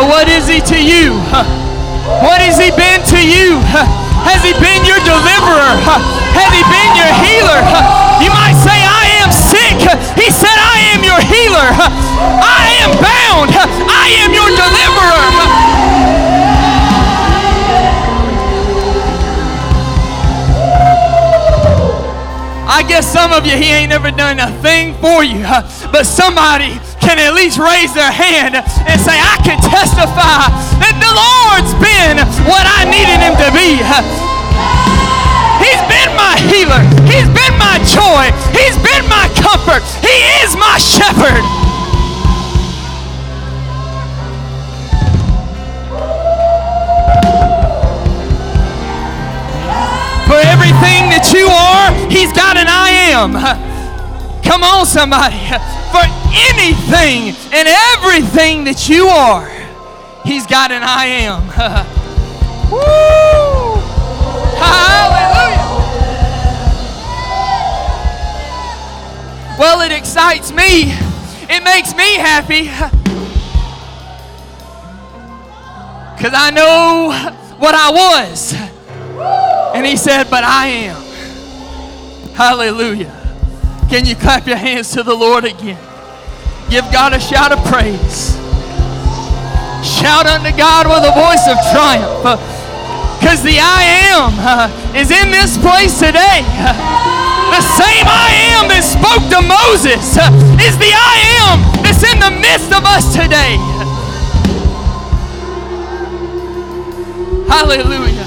Well, what is He to you? What has He been to you? Has He been your deliverer? Has He been your healer? You might say, I am sick. He said, I am your healer. I am bound. I am your deliverer. I guess some of you, he ain't never done a thing for you, but somebody can at least raise their hand and say, I can testify that the Lord's been what I needed him to be. He's been my healer. He's been my joy. He's been my comfort. He is my shepherd. For everything that you are, He's got an I am. Come on, somebody. For anything and everything that you are, He's got an I am. Woo! Hallelujah. Well, it excites me. It makes me happy. Because I know what I was. And he said, But I am. Hallelujah. Can you clap your hands to the Lord again? Give God a shout of praise. Shout unto God with a voice of triumph. Because the I am uh, is in this place today. The same I am that spoke to Moses uh, is the I am that's in the midst of us today. Hallelujah.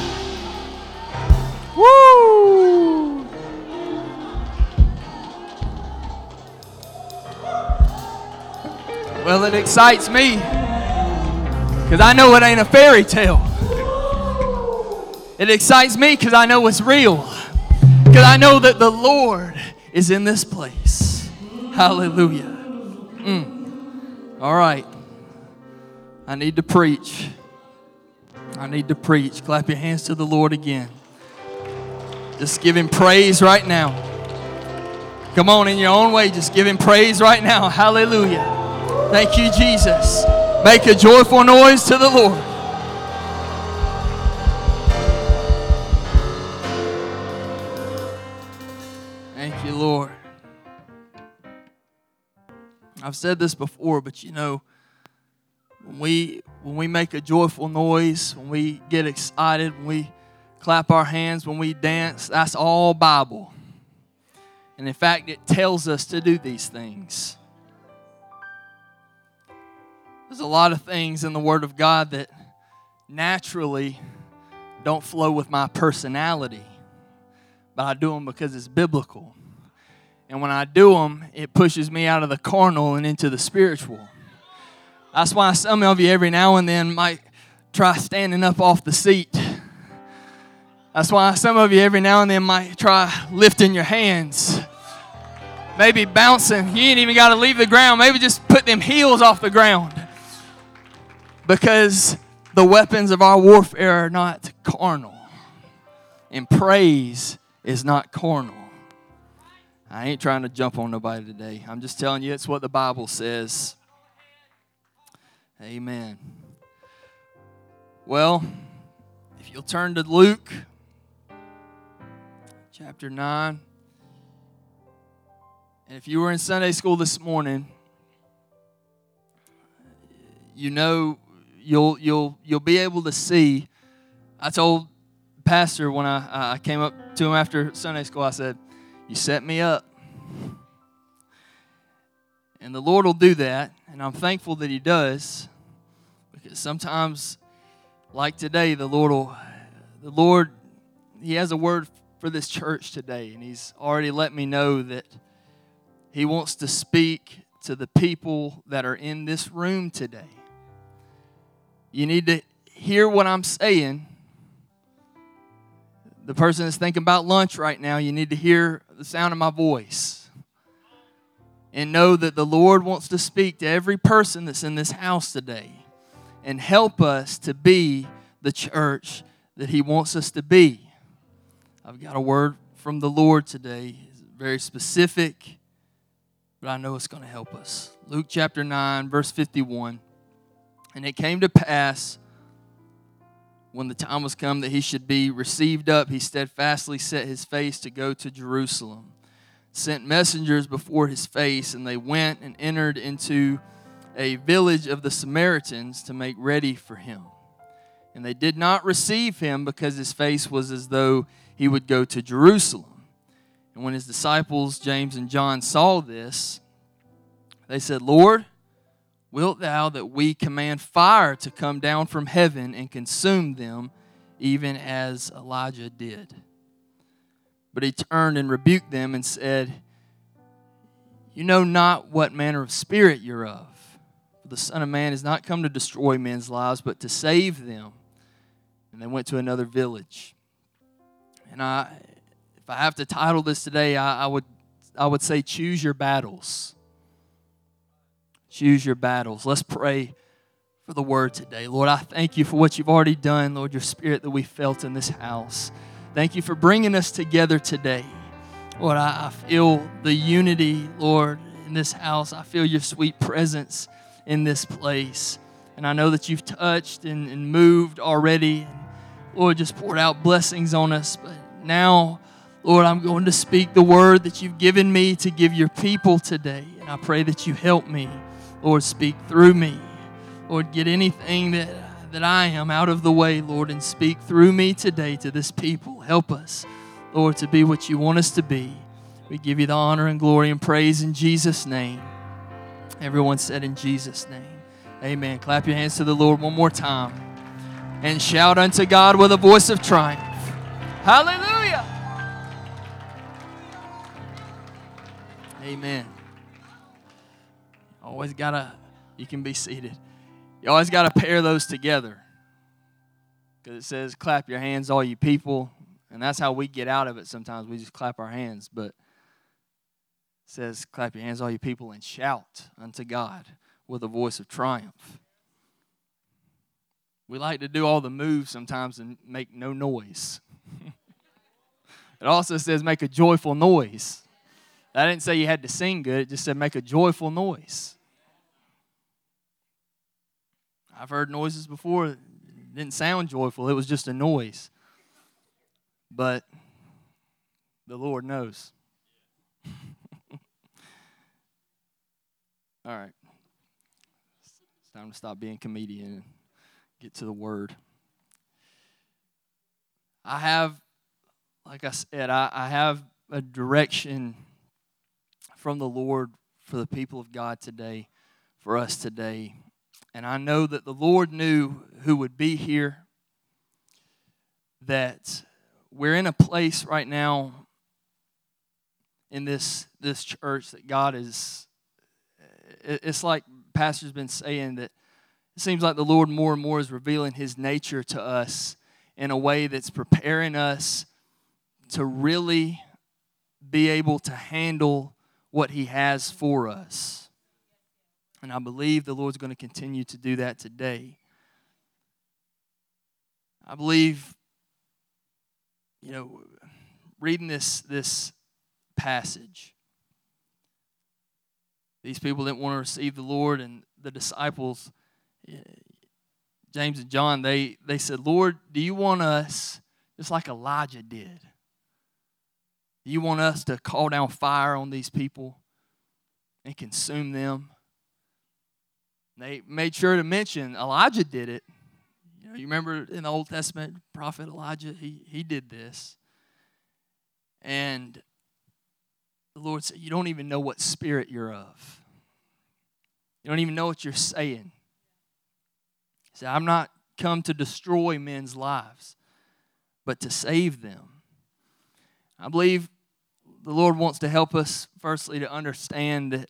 Woo! Well, it excites me because I know it ain't a fairy tale. It excites me because I know it's real. Because I know that the Lord is in this place. Hallelujah. Mm. All right. I need to preach. I need to preach. Clap your hands to the Lord again. Just give him praise right now. Come on, in your own way, just give him praise right now. Hallelujah. Thank you, Jesus. Make a joyful noise to the Lord. Thank you, Lord. I've said this before, but you know, when we when we make a joyful noise, when we get excited, when we clap our hands, when we dance, that's all Bible. And in fact, it tells us to do these things. There's a lot of things in the Word of God that naturally don't flow with my personality, but I do them because it's biblical. And when I do them, it pushes me out of the carnal and into the spiritual. That's why some of you every now and then might try standing up off the seat. That's why some of you every now and then might try lifting your hands. Maybe bouncing. You ain't even got to leave the ground. Maybe just put them heels off the ground. Because the weapons of our warfare are not carnal. And praise is not carnal. I ain't trying to jump on nobody today. I'm just telling you it's what the Bible says. Amen. Well, if you'll turn to Luke chapter 9. And if you were in Sunday school this morning, you know you'll you'll you'll be able to see. I told pastor when I I came up to him after Sunday school. I said, "You set me up." And the Lord will do that, and I'm thankful that He does, because sometimes, like today, the Lord will, the Lord, He has a word for this church today, and He's already let me know that He wants to speak to the people that are in this room today. You need to hear what I'm saying. The person that's thinking about lunch right now, you need to hear the sound of my voice and know that the Lord wants to speak to every person that's in this house today and help us to be the church that He wants us to be. I've got a word from the Lord today, it's very specific, but I know it's going to help us. Luke chapter 9, verse 51. And it came to pass when the time was come that he should be received up, he steadfastly set his face to go to Jerusalem, sent messengers before his face, and they went and entered into a village of the Samaritans to make ready for him. And they did not receive him because his face was as though he would go to Jerusalem. And when his disciples, James and John, saw this, they said, Lord, Wilt thou that we command fire to come down from heaven and consume them, even as Elijah did? But he turned and rebuked them and said, You know not what manner of spirit you're of. For the Son of Man is not come to destroy men's lives, but to save them. And they went to another village. And I, if I have to title this today, I, I would, I would say, Choose your battles Choose your battles. Let's pray for the word today. Lord, I thank you for what you've already done, Lord, your spirit that we felt in this house. Thank you for bringing us together today. Lord, I, feel the unity, Lord, in this house. I feel your sweet presence in this place. And I know that you've touched and, and moved already. Lord, just poured out blessings on us. But now, Lord, I'm going to speak the word that you've given me to give your people today. And I pray that you help me. Lord, speak through me. Lord, get anything that, that I am out of the way, Lord, and speak through me today to this people. Help us, Lord, to be what you want us to be. We give you the honor and glory and praise in Jesus' name. Everyone said in Jesus' name. Amen. Clap your hands to the Lord one more time and shout unto God with a voice of triumph. Hallelujah. Amen. Always gotta, you can be seated. You always gotta pair those together. Because it says, clap your hands, all you people. And that's how we get out of it sometimes. We just clap our hands. But it says, clap your hands, all you people, and shout unto God with a voice of triumph. We like to do all the moves sometimes and make no noise. it also says, make a joyful noise. I didn't say you had to sing good, it just said make a joyful noise. I've heard noises before, it didn't sound joyful, it was just a noise. But the Lord knows. All right. It's time to stop being comedian and get to the word. I have, like I said, I, I have a direction from the Lord for the people of God today, for us today. And I know that the Lord knew who would be here, that we're in a place right now in this, this church that God is, it's like Pastor's been saying that it seems like the Lord more and more is revealing his nature to us in a way that's preparing us to really be able to handle what He has for us. And I believe the Lord's going to continue to do that today. I believe, you know, reading this, this passage, these people didn't want to receive the Lord, and the disciples, eh, James and John, they, they said, Lord, do you want us, just like Elijah did, do you want us to call down fire on these people and consume them? They made sure to mention Elijah did it. You, know, you remember in the Old Testament, prophet Elijah, he, he did this. And the Lord said, You don't even know what spirit you're of. You don't even know what you're saying. He said, I'm not come to destroy men's lives, but to save them. I believe the Lord wants to help us, firstly, to understand that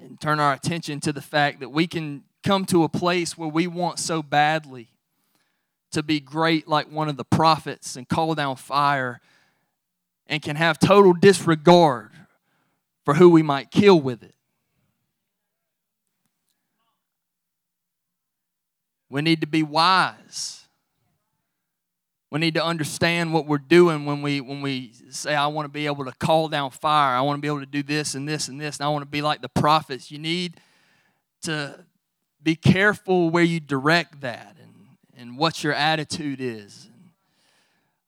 and turn our attention to the fact that we can come to a place where we want so badly to be great like one of the prophets and call down fire and can have total disregard for who we might kill with it. We need to be wise we need to understand what we're doing when we when we say I want to be able to call down fire. I want to be able to do this and this and this and I want to be like the prophets. You need to be careful where you direct that and, and what your attitude is.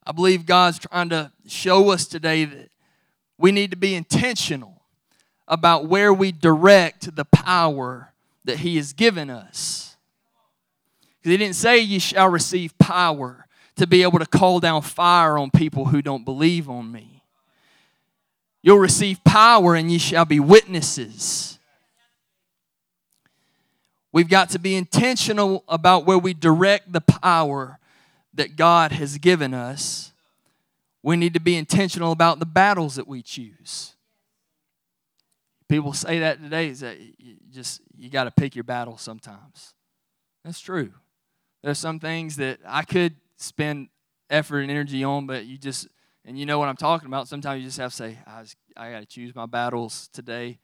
I believe God's trying to show us today that we need to be intentional about where we direct the power that He has given us. Because He didn't say you shall receive power to be able to call down fire on people who don't believe on me. You'll receive power and ye shall be witnesses. We've got to be intentional about where we direct the power that God has given us. We need to be intentional about the battles that we choose. People say that today is that you just you got to pick your battle sometimes. That's true. There's some things that I could spend effort and energy on, but you just and you know what I'm talking about. Sometimes you just have to say, I, I got to choose my battles today.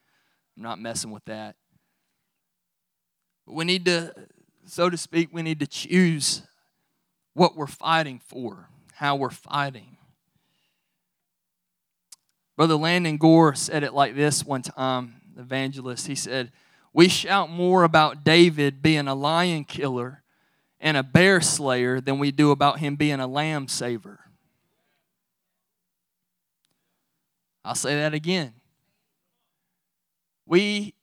I'm not messing with that. But we need to, so to speak, we need to choose what we're fighting for, how we're fighting. Brother Landon Gore said it like this one time, evangelist. He said, We shout more about David being a lion killer and a bear slayer than we do about him being a lamb saver. I'll say that again. We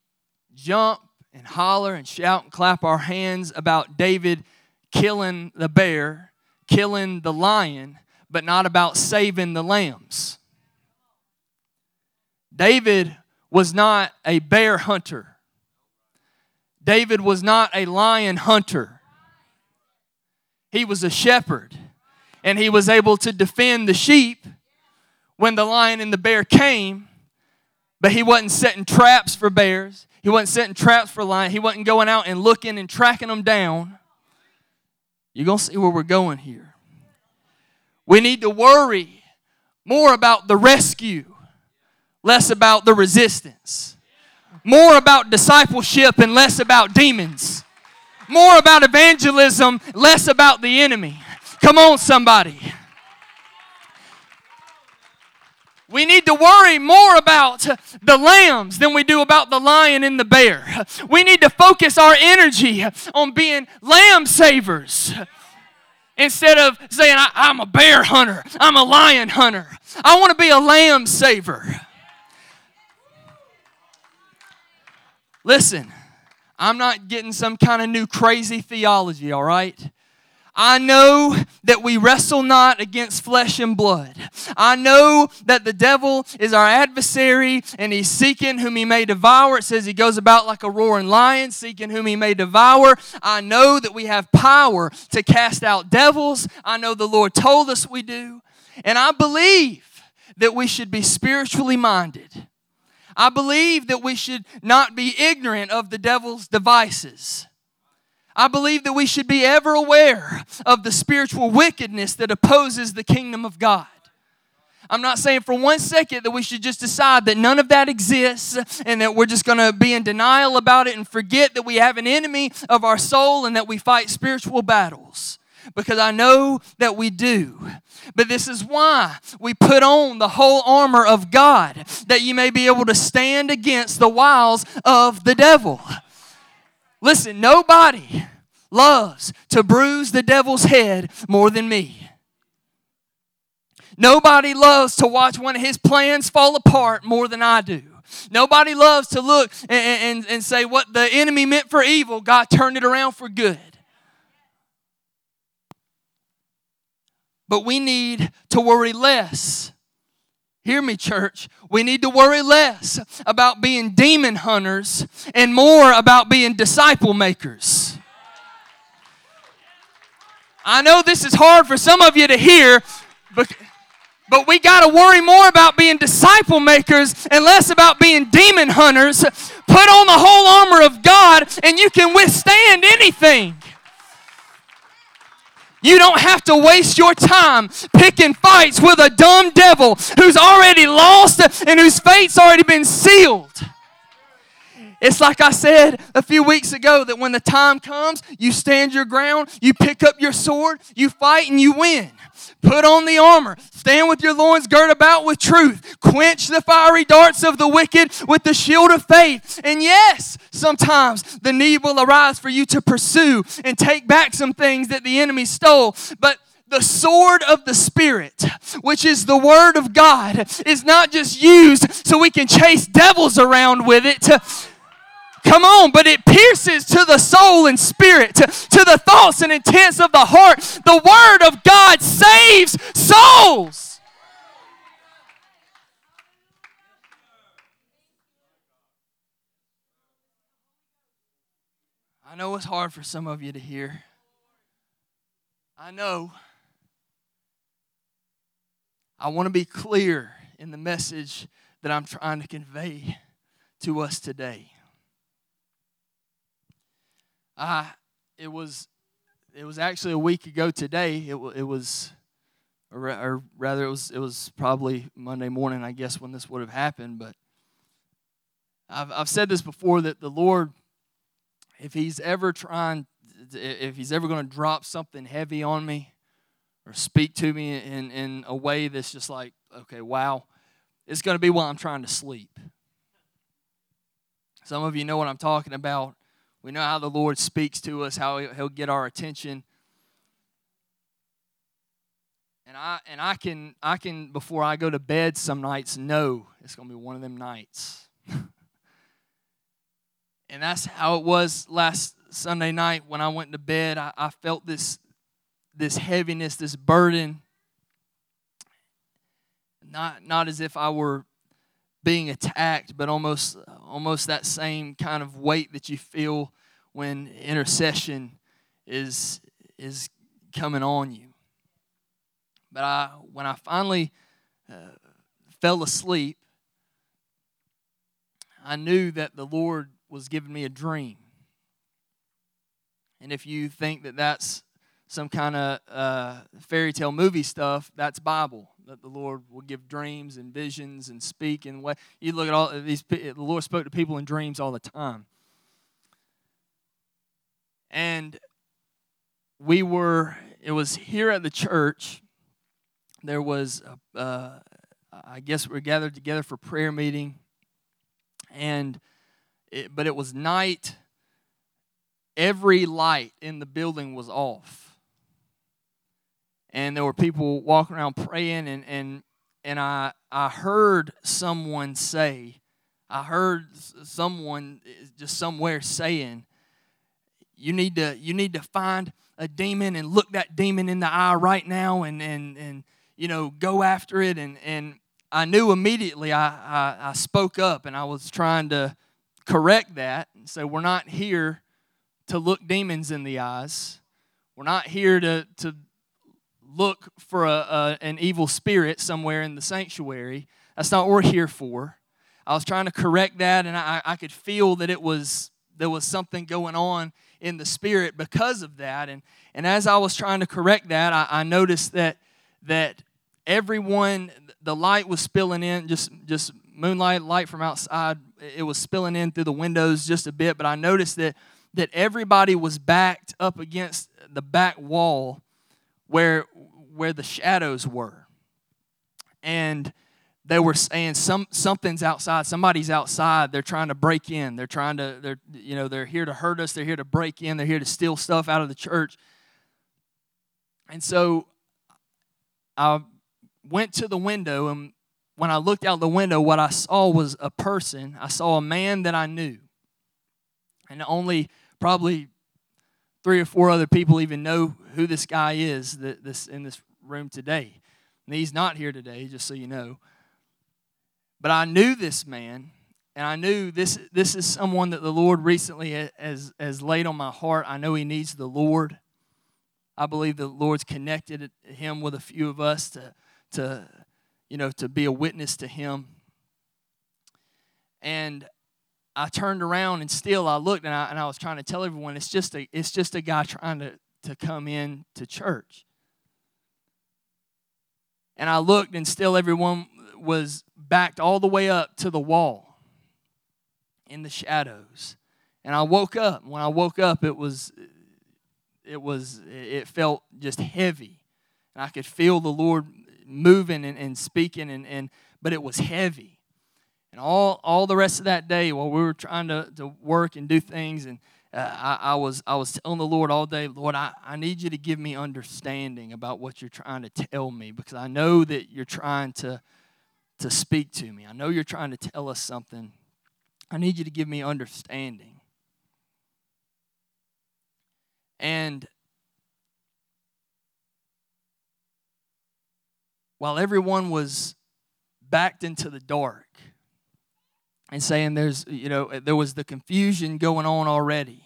jump and holler and shout and clap our hands about David killing the bear, killing the lion, but not about saving the lambs. David was not a bear hunter. David was not a lion hunter. He was a shepherd, and he was able to defend the sheep when the lion and the bear came, but he wasn't setting traps for bears. He wasn't setting traps for lion. He wasn't going out and looking and tracking them down. You're going to see where we're going here. We need to worry more about the rescue, less about the resistance. More about discipleship and less about demons. More about evangelism, less about the enemy. Come on, somebody. We need to worry more about the lambs than we do about the lion and the bear. We need to focus our energy on being lamb savers instead of saying, I, am a bear hunter, I'm a lion hunter. I want to be a lamb saver. Listen, I'm not getting some kind of new crazy theology, all right? I know that we wrestle not against flesh and blood. I know that the devil is our adversary and he's seeking whom he may devour. It says he goes about like a roaring lion, seeking whom he may devour. I know that we have power to cast out devils. I know the Lord told us we do. And I believe that we should be spiritually minded. I believe that we should not be ignorant of the devil's devices. I believe that we should be ever aware of the spiritual wickedness that opposes the kingdom of God. I'm not saying for one second that we should just decide that none of that exists and that we're just going to be in denial about it and forget that we have an enemy of our soul and that we fight spiritual battles. Because I know that we do. But this is why we put on the whole armor of God, that you may be able to stand against the wiles of the devil. Listen, nobody loves to bruise the devil's head more than me. Nobody loves to watch one of his plans fall apart more than I do. Nobody loves to look and, and, and say what the enemy meant for evil, God turned it around for good. But we need to worry less Hear me, church. We need to worry less about being demon hunters and more about being disciple makers. I know this is hard for some of you to hear, but, but we got to worry more about being disciple makers and less about being demon hunters. Put on the whole armor of God, and you can withstand anything. You don't have to waste your time picking fights with a dumb devil who's already lost and whose fate's already been sealed. It's like I said a few weeks ago that when the time comes, you stand your ground, you pick up your sword, you fight, and you win. Put on the armor. Stand with your loins girt about with truth. Quench the fiery darts of the wicked with the shield of faith. And yes, sometimes the need will arise for you to pursue and take back some things that the enemy stole. But the sword of the Spirit, which is the Word of God, is not just used so we can chase devils around with it. Come on, but it pierces to the soul and spirit, to, to the thoughts and intents of the heart. The Word of God saves souls. I know it's hard for some of you to hear. I know. I want to be clear in the message that I'm trying to convey to us today. It was it was actually a week ago today. It, it was, or, or, rather, it was it was probably Monday morning, I guess, when this would have happened. But I've I've said this before that the Lord, if He's ever trying, if He's ever going to drop something heavy on me, or speak to me in in a way that's just like, okay, wow, it's going to be while I'm trying to sleep. Some of you know what I'm talking about. We know how the Lord speaks to us, how He'll get our attention. And I and I can I can before I go to bed some nights know it's gonna be one of them nights. and that's how it was last Sunday night when I went to bed. I, I felt this this heaviness, this burden. Not not as if I were being attacked, but almost almost that same kind of weight that you feel when intercession is is coming on you. But I when I finally uh, fell asleep, I knew that the Lord was giving me a dream. And if you think that that's some kind of uh, fairy tale movie stuff, that's Bible that the Lord will give dreams and visions and speak in what you look at all these. The Lord spoke to people in dreams all the time, and we were. It was here at the church. There was, a, uh, I guess, we are gathered together for prayer meeting, and it, but it was night. Every light in the building was off and there were people walking around praying and and and I I heard someone say I heard someone just somewhere saying you need to you need to find a demon and look that demon in the eye right now and and and you know go after it. And and I knew immediately I I, I spoke up and I was trying to correct that. And say we're not here to look demons in the eyes. We're not here to to look for a, a, an evil spirit somewhere in the sanctuary. That's not what we're here for. I was trying to correct that, and I, I could feel that it was there was something going on in the spirit because of that. And and as I was trying to correct that, I, I noticed that that everyone the light was spilling in just just moonlight light from outside it was spilling in through the windows just a bit but i noticed that that everybody was backed up against the back wall where where the shadows were. And they were saying some something's outside somebody's outside they're trying to break in. They're trying to they're you know they're here to hurt us they're here to break in they're here to steal stuff out of the church. And so i went to the window and when i looked out the window what i saw was a person. I saw a man that i knew. And only probably three or four other people even know who this guy is that this in this room today. And he's not here today, just so you know. But I knew this man, and I knew this this is someone that the Lord recently has has laid on my heart. I know he needs the Lord. I believe the Lord's connected him with a few of us to to you know to be a witness to him. And I turned around and still I looked and I, and I was trying to tell everyone it's just a it's just a guy trying to, to come in to church. And I looked and still everyone was backed all the way up to the wall. in the shadows. And I woke up. When I woke up, it was it was it felt just heavy. And I could feel the Lord moving and, and speaking and, and but it was heavy. And all all the rest of that day while we were trying to, to work and do things and uh, I, I, was I was telling the Lord all day, Lord, I, I need you to give me understanding about what you're trying to tell me because I know that you're trying to to speak to me. I know you're trying to tell us something. I need you to give me understanding. And while everyone was backed into the dark and saying there's you know uh, there was the confusion going on already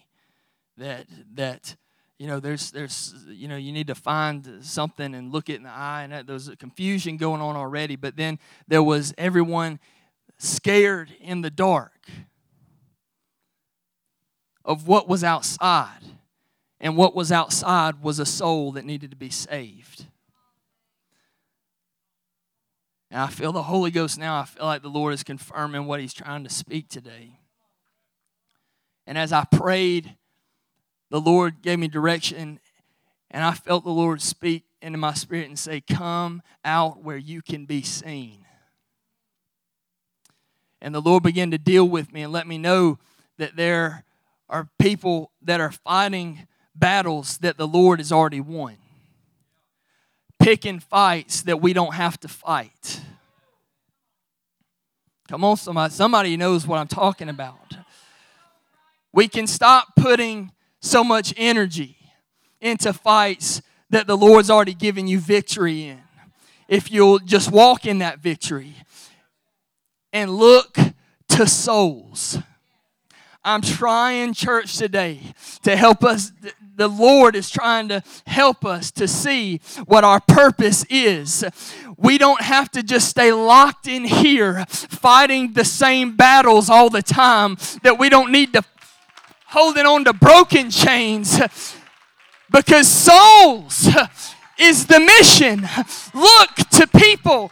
that that you know there's there's you know you need to find something and look it in the eye and there was a confusion going on already but then there was everyone scared in the dark of what was outside and what was outside was a soul that needed to be saved and i feel the holy ghost now. I feel like the lord is confirming what he's trying to speak today. And as i prayed the Lord gave me direction, and I felt the Lord speak into my spirit and say, Come out where you can be seen. And the Lord began to deal with me and let me know that there are people that are fighting battles that the Lord has already won, picking fights that we don't have to fight. Come on, somebody. Somebody knows what I'm talking about. We can stop putting so much energy into fights that the Lord's already given you victory in. If you'll just walk in that victory and look to souls. I'm trying, church, today to help us. The Lord is trying to help us to see what our purpose is. We don't have to just stay locked in here fighting the same battles all the time, that we don't need to holding on to broken chains because souls is the mission. Look to people.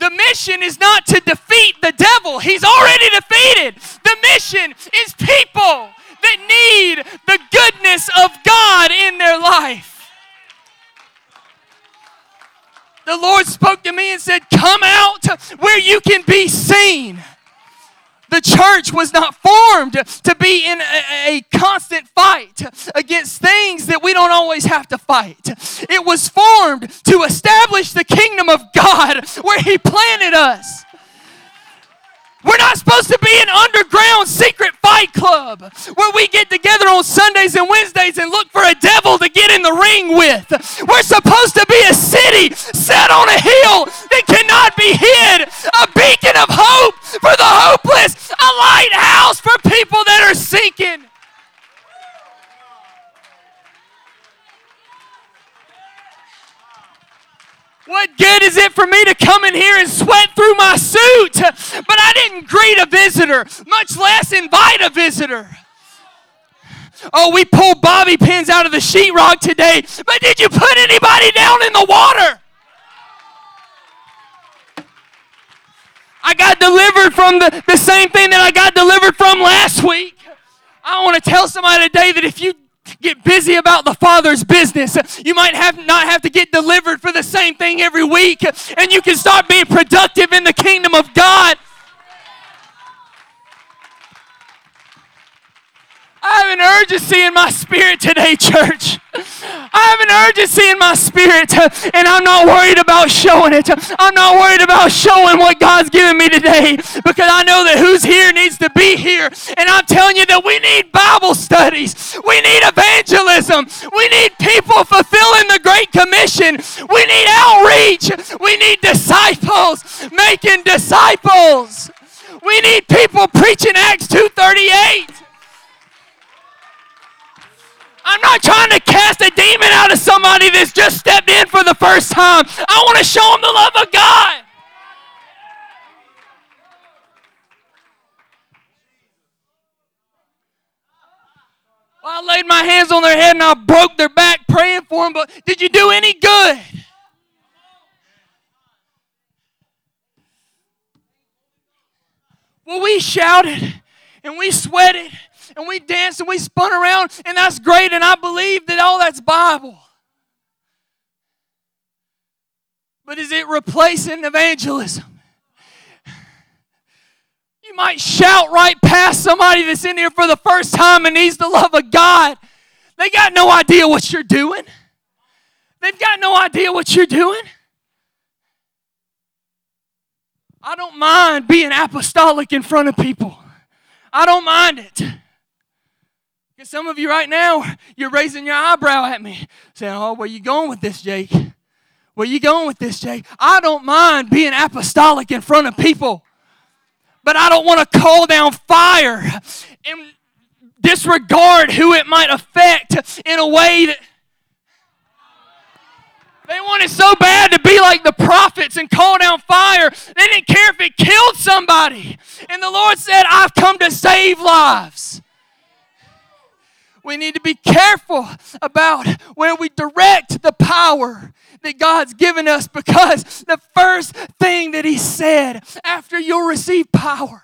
The mission is not to defeat the devil, he's already defeated. The mission is people that need the goodness of God in their life. The Lord spoke to me and said, Come out where you can be seen. The church was not formed to be in a, a, constant fight against things that we don't always have to fight. It was formed to establish the kingdom of God where He planted us. We're not supposed to be an underground secret fight club where we get together on Sundays and Wednesdays and look for a devil to get in the ring with. We're supposed to be a city set on a hill that cannot be hid, a beacon of hope for the hopeless, a lighthouse for people that are sinking. What good is it for me to come in here and sweat through my suit? But I didn't greet a visitor, much less invite a visitor. Oh, we pulled bobby pins out of the sheetrock today, but did you put anybody down in the water? I got delivered from the, the same thing that I got delivered from last week. I want to tell somebody today that if you get busy about the Father's business. You might have not have to get delivered for the same thing every week, and you can start being productive in the kingdom of God. I have an urgency in my spirit today, church. I have an urgency in my spirit, and I'm not worried about showing it. I'm not worried about showing what God's given me today because I know that who's here needs to be here. And I'm telling you that we need Bible studies, we need evangelism, we need people fulfilling the Great Commission, we need outreach, we need disciples making disciples. We need people preaching Acts 238. I'm not trying to cast a demon out of somebody that's just stepped in for the first time. I want to show them the love of God. I laid my hands on their head and I broke their back praying for them, but did you do any good? Well, we shouted and we sweated and we danced and we spun around, and that's great, and I believe that all oh, that's Bible. But is it replacing evangelism? You might shout right past somebody that's in here for the first time and needs the love of God. They got no idea what you're doing. They've got no idea what you're doing. I don't mind being apostolic in front of people. I don't mind it. Because some of you right now, you're raising your eyebrow at me, saying, Oh, where you going with this, Jake? Where you going with this, Jake? I don't mind being apostolic in front of people, but I don't want to call down fire and disregard who it might affect in a way that they wanted so bad to be like the prophets and call down fire. They didn't care if it killed somebody. And the Lord said, I've come to save lives. We need to be careful about where we direct the power that God's given us because the first thing that He said after you'll receive power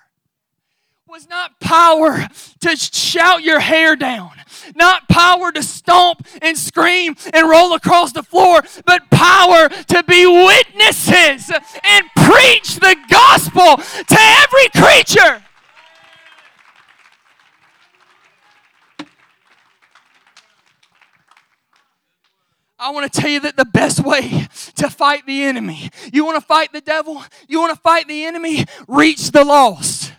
was not power to shout your hair down, not power to stomp and scream and roll across the floor, but power to be witnesses and preach the gospel to every creature. I want to tell you that the best way to fight the enemy, you want to fight the devil, you want to fight the enemy, reach the lost.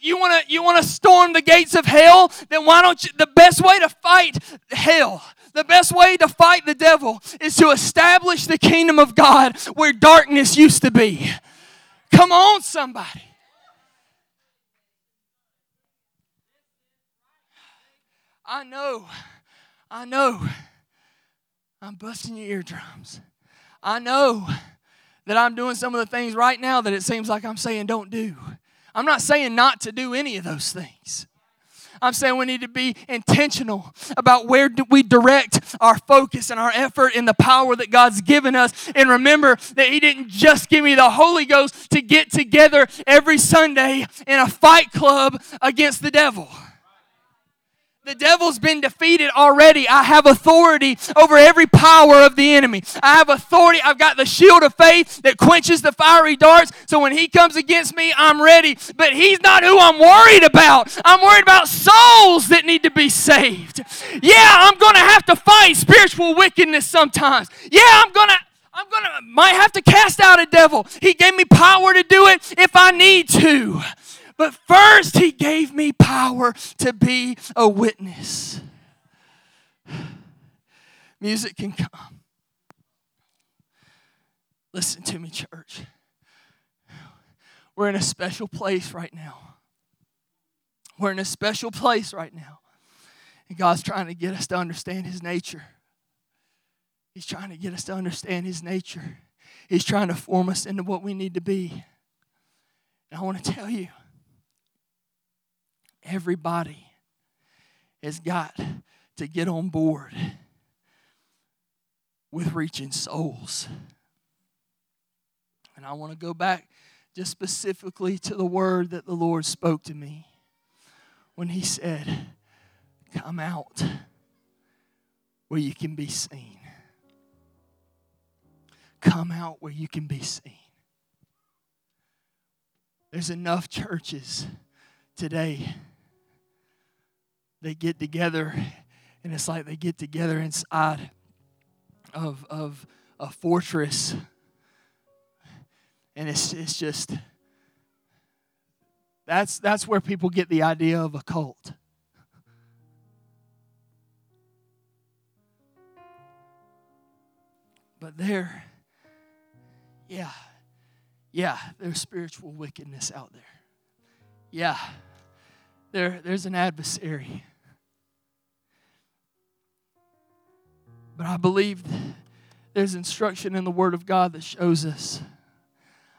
You want to you want to storm the gates of hell? Then why don't you the best way to fight hell, the best way to fight the devil is to establish the kingdom of God where darkness used to be. Come on somebody. I know. I know I'm busting your eardrums. I know that I'm doing some of the things right now that it seems like I'm saying don't do. I'm not saying not to do any of those things. I'm saying we need to be intentional about where we direct our focus and our effort in the power that God's given us. And remember that He didn't just give me the Holy Ghost to get together every Sunday in a fight club against the devil. The devil's been defeated already. I have authority over every power of the enemy. I have authority. I've got the shield of faith that quenches the fiery darts. So when he comes against me, I'm ready. But he's not who I'm worried about. I'm worried about souls that need to be saved. Yeah, I'm going to have to fight spiritual wickedness sometimes. Yeah, I'm going to I'm to might have to cast out a devil. He gave me power to do it if I need to. But first, He gave me power to be a witness. Music can come. Listen to me, church. We're in a special place right now. We're in a special place right now. And God's trying to get us to understand His nature. He's trying to get us to understand His nature. He's trying to form us into what we need to be. And I want to tell you everybody has got to get on board with reaching souls. And I want to go back just specifically to the word that the Lord spoke to me when He said, Come out where you can be seen. Come out where you can be seen. There's enough churches today they get together, and it's like they get together inside of, of a fortress. And it's, it's just, that's, that's where people get the idea of a cult. But there, yeah, yeah, there's spiritual wickedness out there. Yeah, there, there's an adversary. But I believe there's instruction in the Word of God that shows us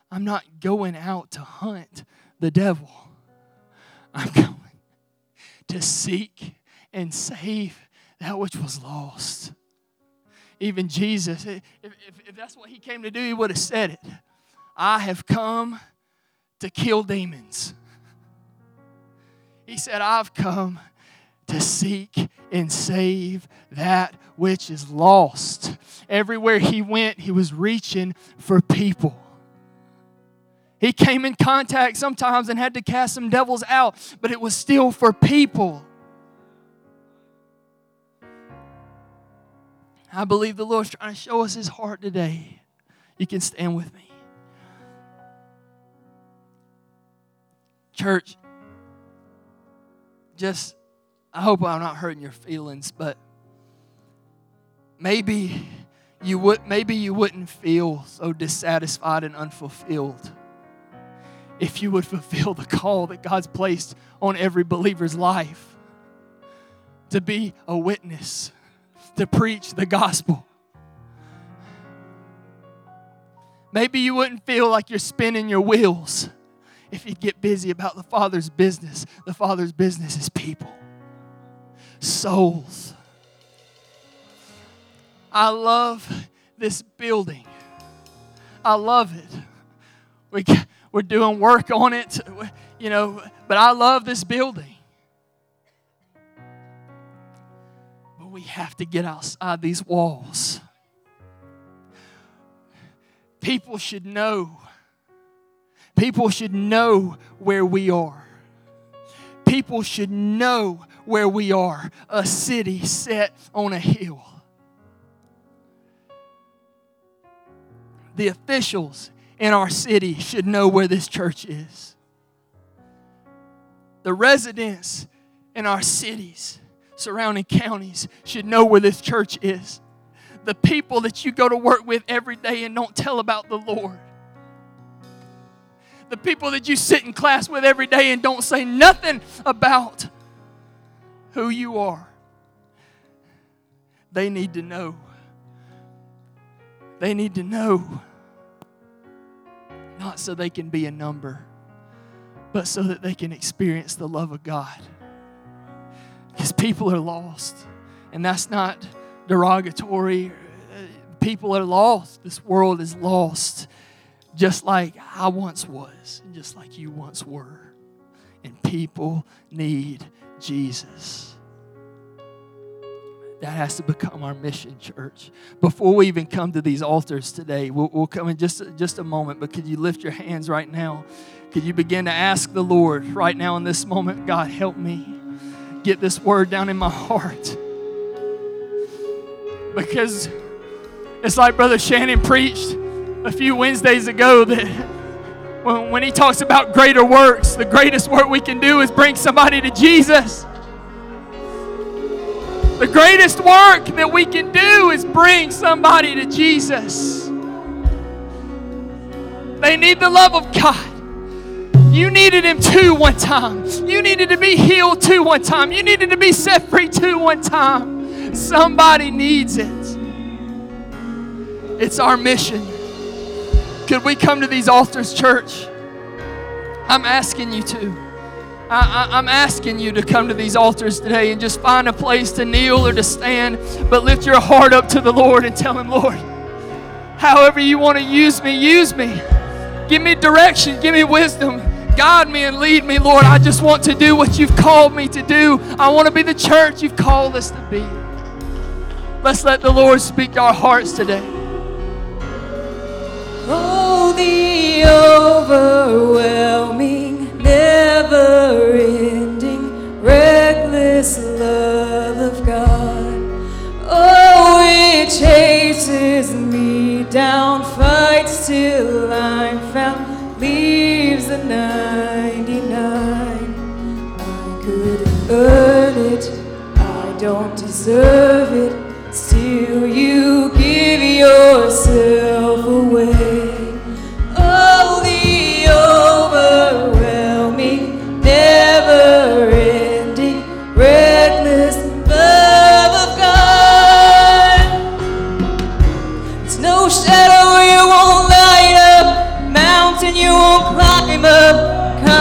I'm not going out to hunt the devil, I'm going to seek and save that which was lost. Even Jesus, if, if, if that's what he came to do, he would have said it. I have come to kill demons. He said, I've come to seek and save that which is lost. Everywhere he went, he was reaching for people. He came in contact sometimes and had to cast some devils out, but it was still for people. I believe the Lord's trying to show us his heart today. You can stand with me. Church, just, I hope I'm not hurting your feelings, but maybe you would maybe you wouldn't feel so dissatisfied and unfulfilled if you would fulfill the call that God's placed on every believer's life to be a witness, to preach the gospel. Maybe you wouldn't feel like you're spinning your wheels if you'd get busy about the Father's business. The Father's business is people, souls. I love this building. I love it. We, we're doing work on it, you know, but I love this building. But we have to get outside these walls. People should know. People should know where we are. People should know where we are a city set on a hill. The officials in our city should know where this church is. The residents in our cities, surrounding counties, should know where this church is. The people that you go to work with every day and don't tell about the Lord. The people that you sit in class with every day and don't say nothing about who you are. They need to know. They need to know not so they can be a number, but so that they can experience the love of God. Because people are lost, and that's not derogatory. People are lost. This world is lost, just like I once was, just like you once were. And people need Jesus. That has to become our mission, church. Before we even come to these altars today, we'll, we'll come in just, just a moment, but could you lift your hands right now? Could you begin to ask the Lord right now in this moment, God, help me get this word down in my heart? Because it's like Brother Shannon preached a few Wednesdays ago that when, when he talks about greater works, the greatest work we can do is bring somebody to Jesus. The greatest work that we can do is bring somebody to Jesus. They need the love of God. You needed Him too one time. You needed to be healed too one time. You needed to be set free too one time. Somebody needs it. It's our mission. Could we come to these altars, church? I'm asking you to. I, am asking you to come to these altars today and just find a place to kneel or to stand, but lift your heart up to the Lord and tell Him, Lord, however you want to use me, use me. Give me direction, give me wisdom, guide me and lead me, Lord. I just want to do what you've called me to do. I want to be the church you've called us to be. Let's let the Lord speak to our hearts today. Oh, the overwhelming never ending, reckless love of God. Oh, it chases me down, fights till I'm found, leaves the 99. I couldn't earn it, I don't deserve it, still you give yourself away.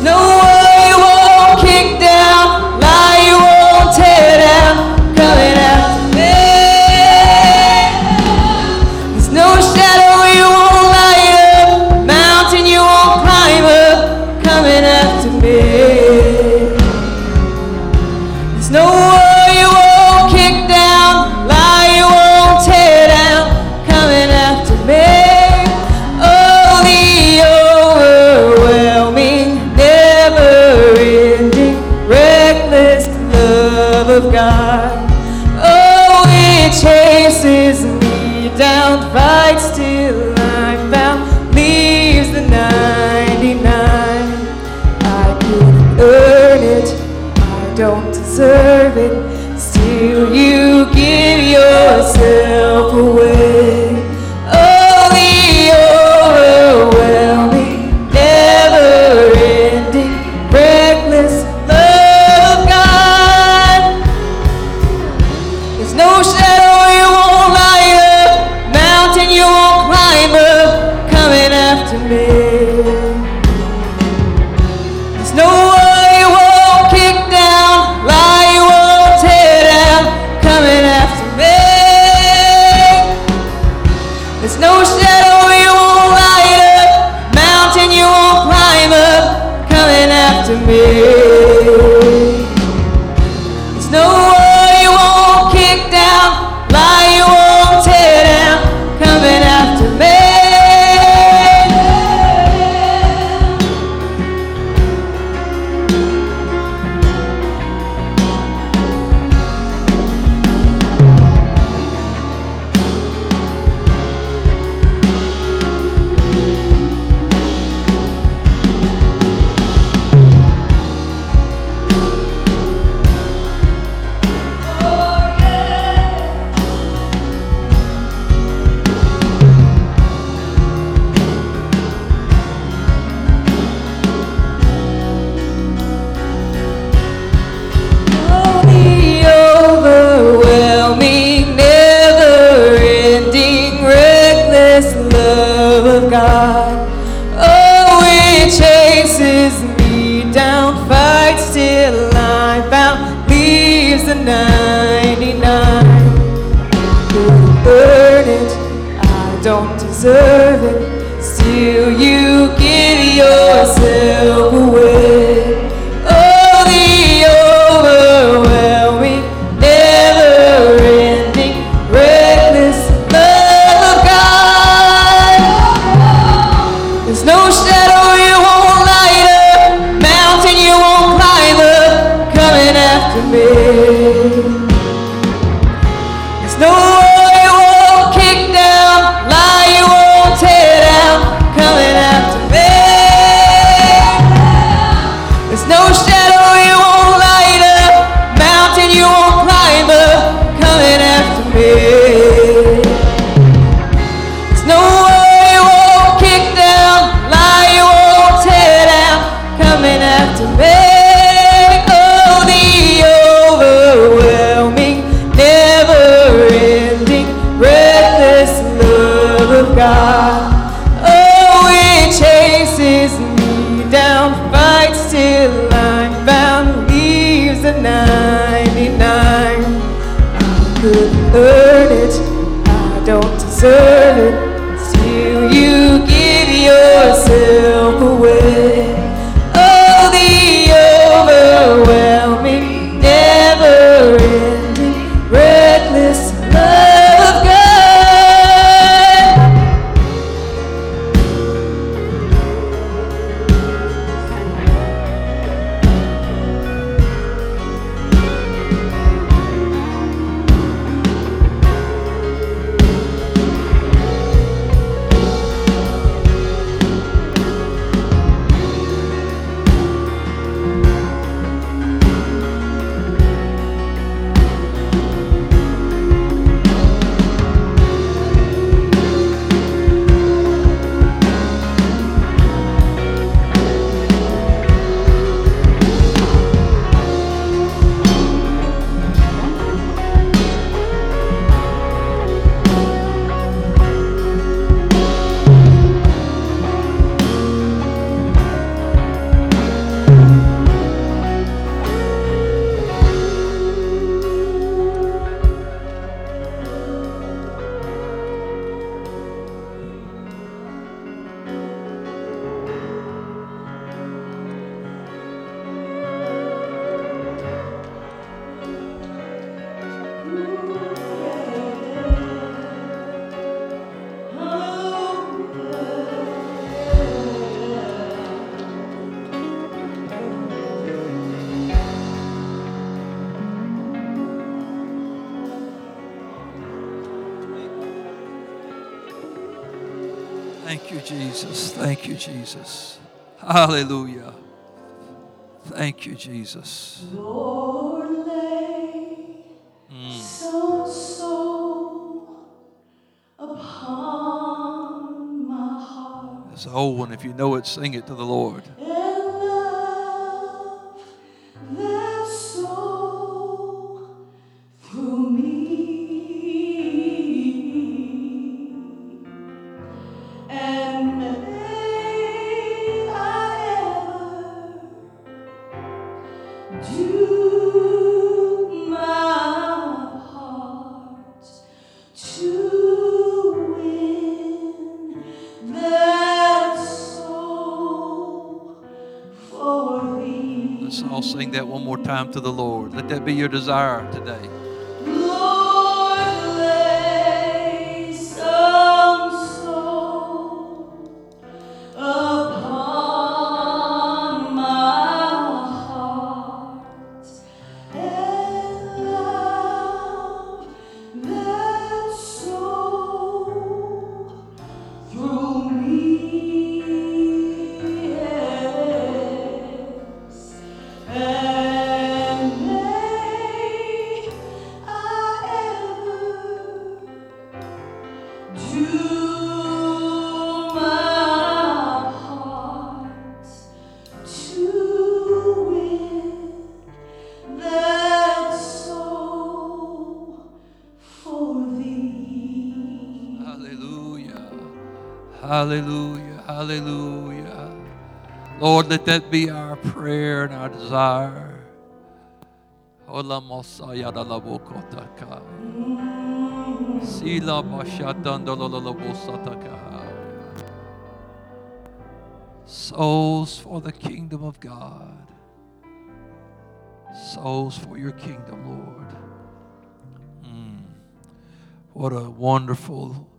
no No shadow you won't light up, mountain you won't climb up, coming after me. Thank you, Jesus. Hallelujah. Thank you, Jesus. Lord, lay mm. some soul upon my heart It's an old one. If you know it, sing it to the Lord. To the Lord. Let that be your desire today. Hallelujah. Hallelujah. Hallelujah. Lord, let that be our prayer and our desire. Sila. Souls for the kingdom of God. Souls for your kingdom, Lord. Mm. What a wonderful,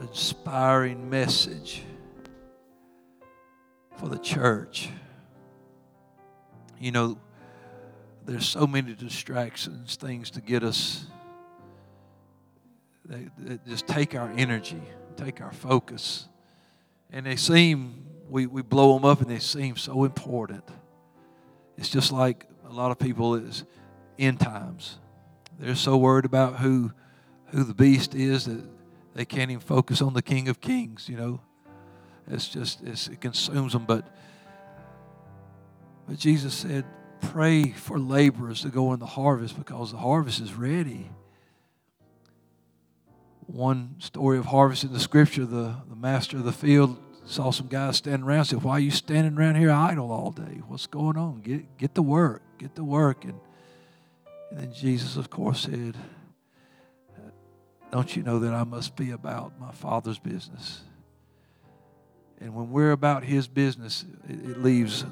inspiring message for the church. You know, there's so many distractions, things to get us that, that just take our energy, take our focus. And they seem, we, we blow them up and they seem so important. It's just like a lot of people is end times. They're so worried about who who the beast is that they can't even focus on the King of Kings, you know. It's just it's, it consumes them. But but Jesus said, pray for laborers to go in the harvest because the harvest is ready. One story of harvest in the scripture, the, the master of the field saw some guys standing around said, Why are you standing around here idle all day? What's going on? Get get to work. Get to work. And, and then Jesus, of course, said, Don't you know that I must be about my Father's business? And when we're about His business, it, it leaves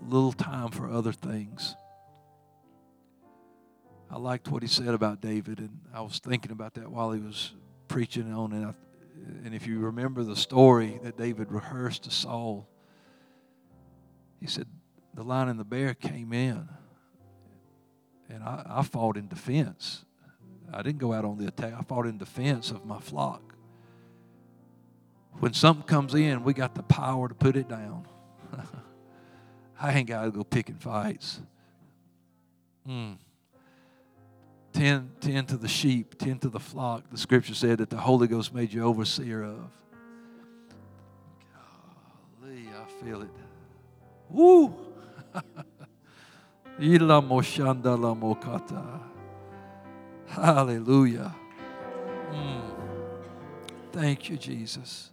little time for other things. I liked what he said about David, and I was thinking about that while he was preaching on it. And if you remember the story that David rehearsed to Saul, he said, The lion and the bear came in, and I, I fought in defense. I didn't go out on the attack, I fought in defense of my flock. When something comes in, we got the power to put it down. I ain't got to go picking fights. Mm. Tend, tend to the sheep, tend to the flock. The scripture said that the Holy Ghost made you overseer of. Golly, I feel it. Woo! Hallelujah. Mm. Thank you, Jesus.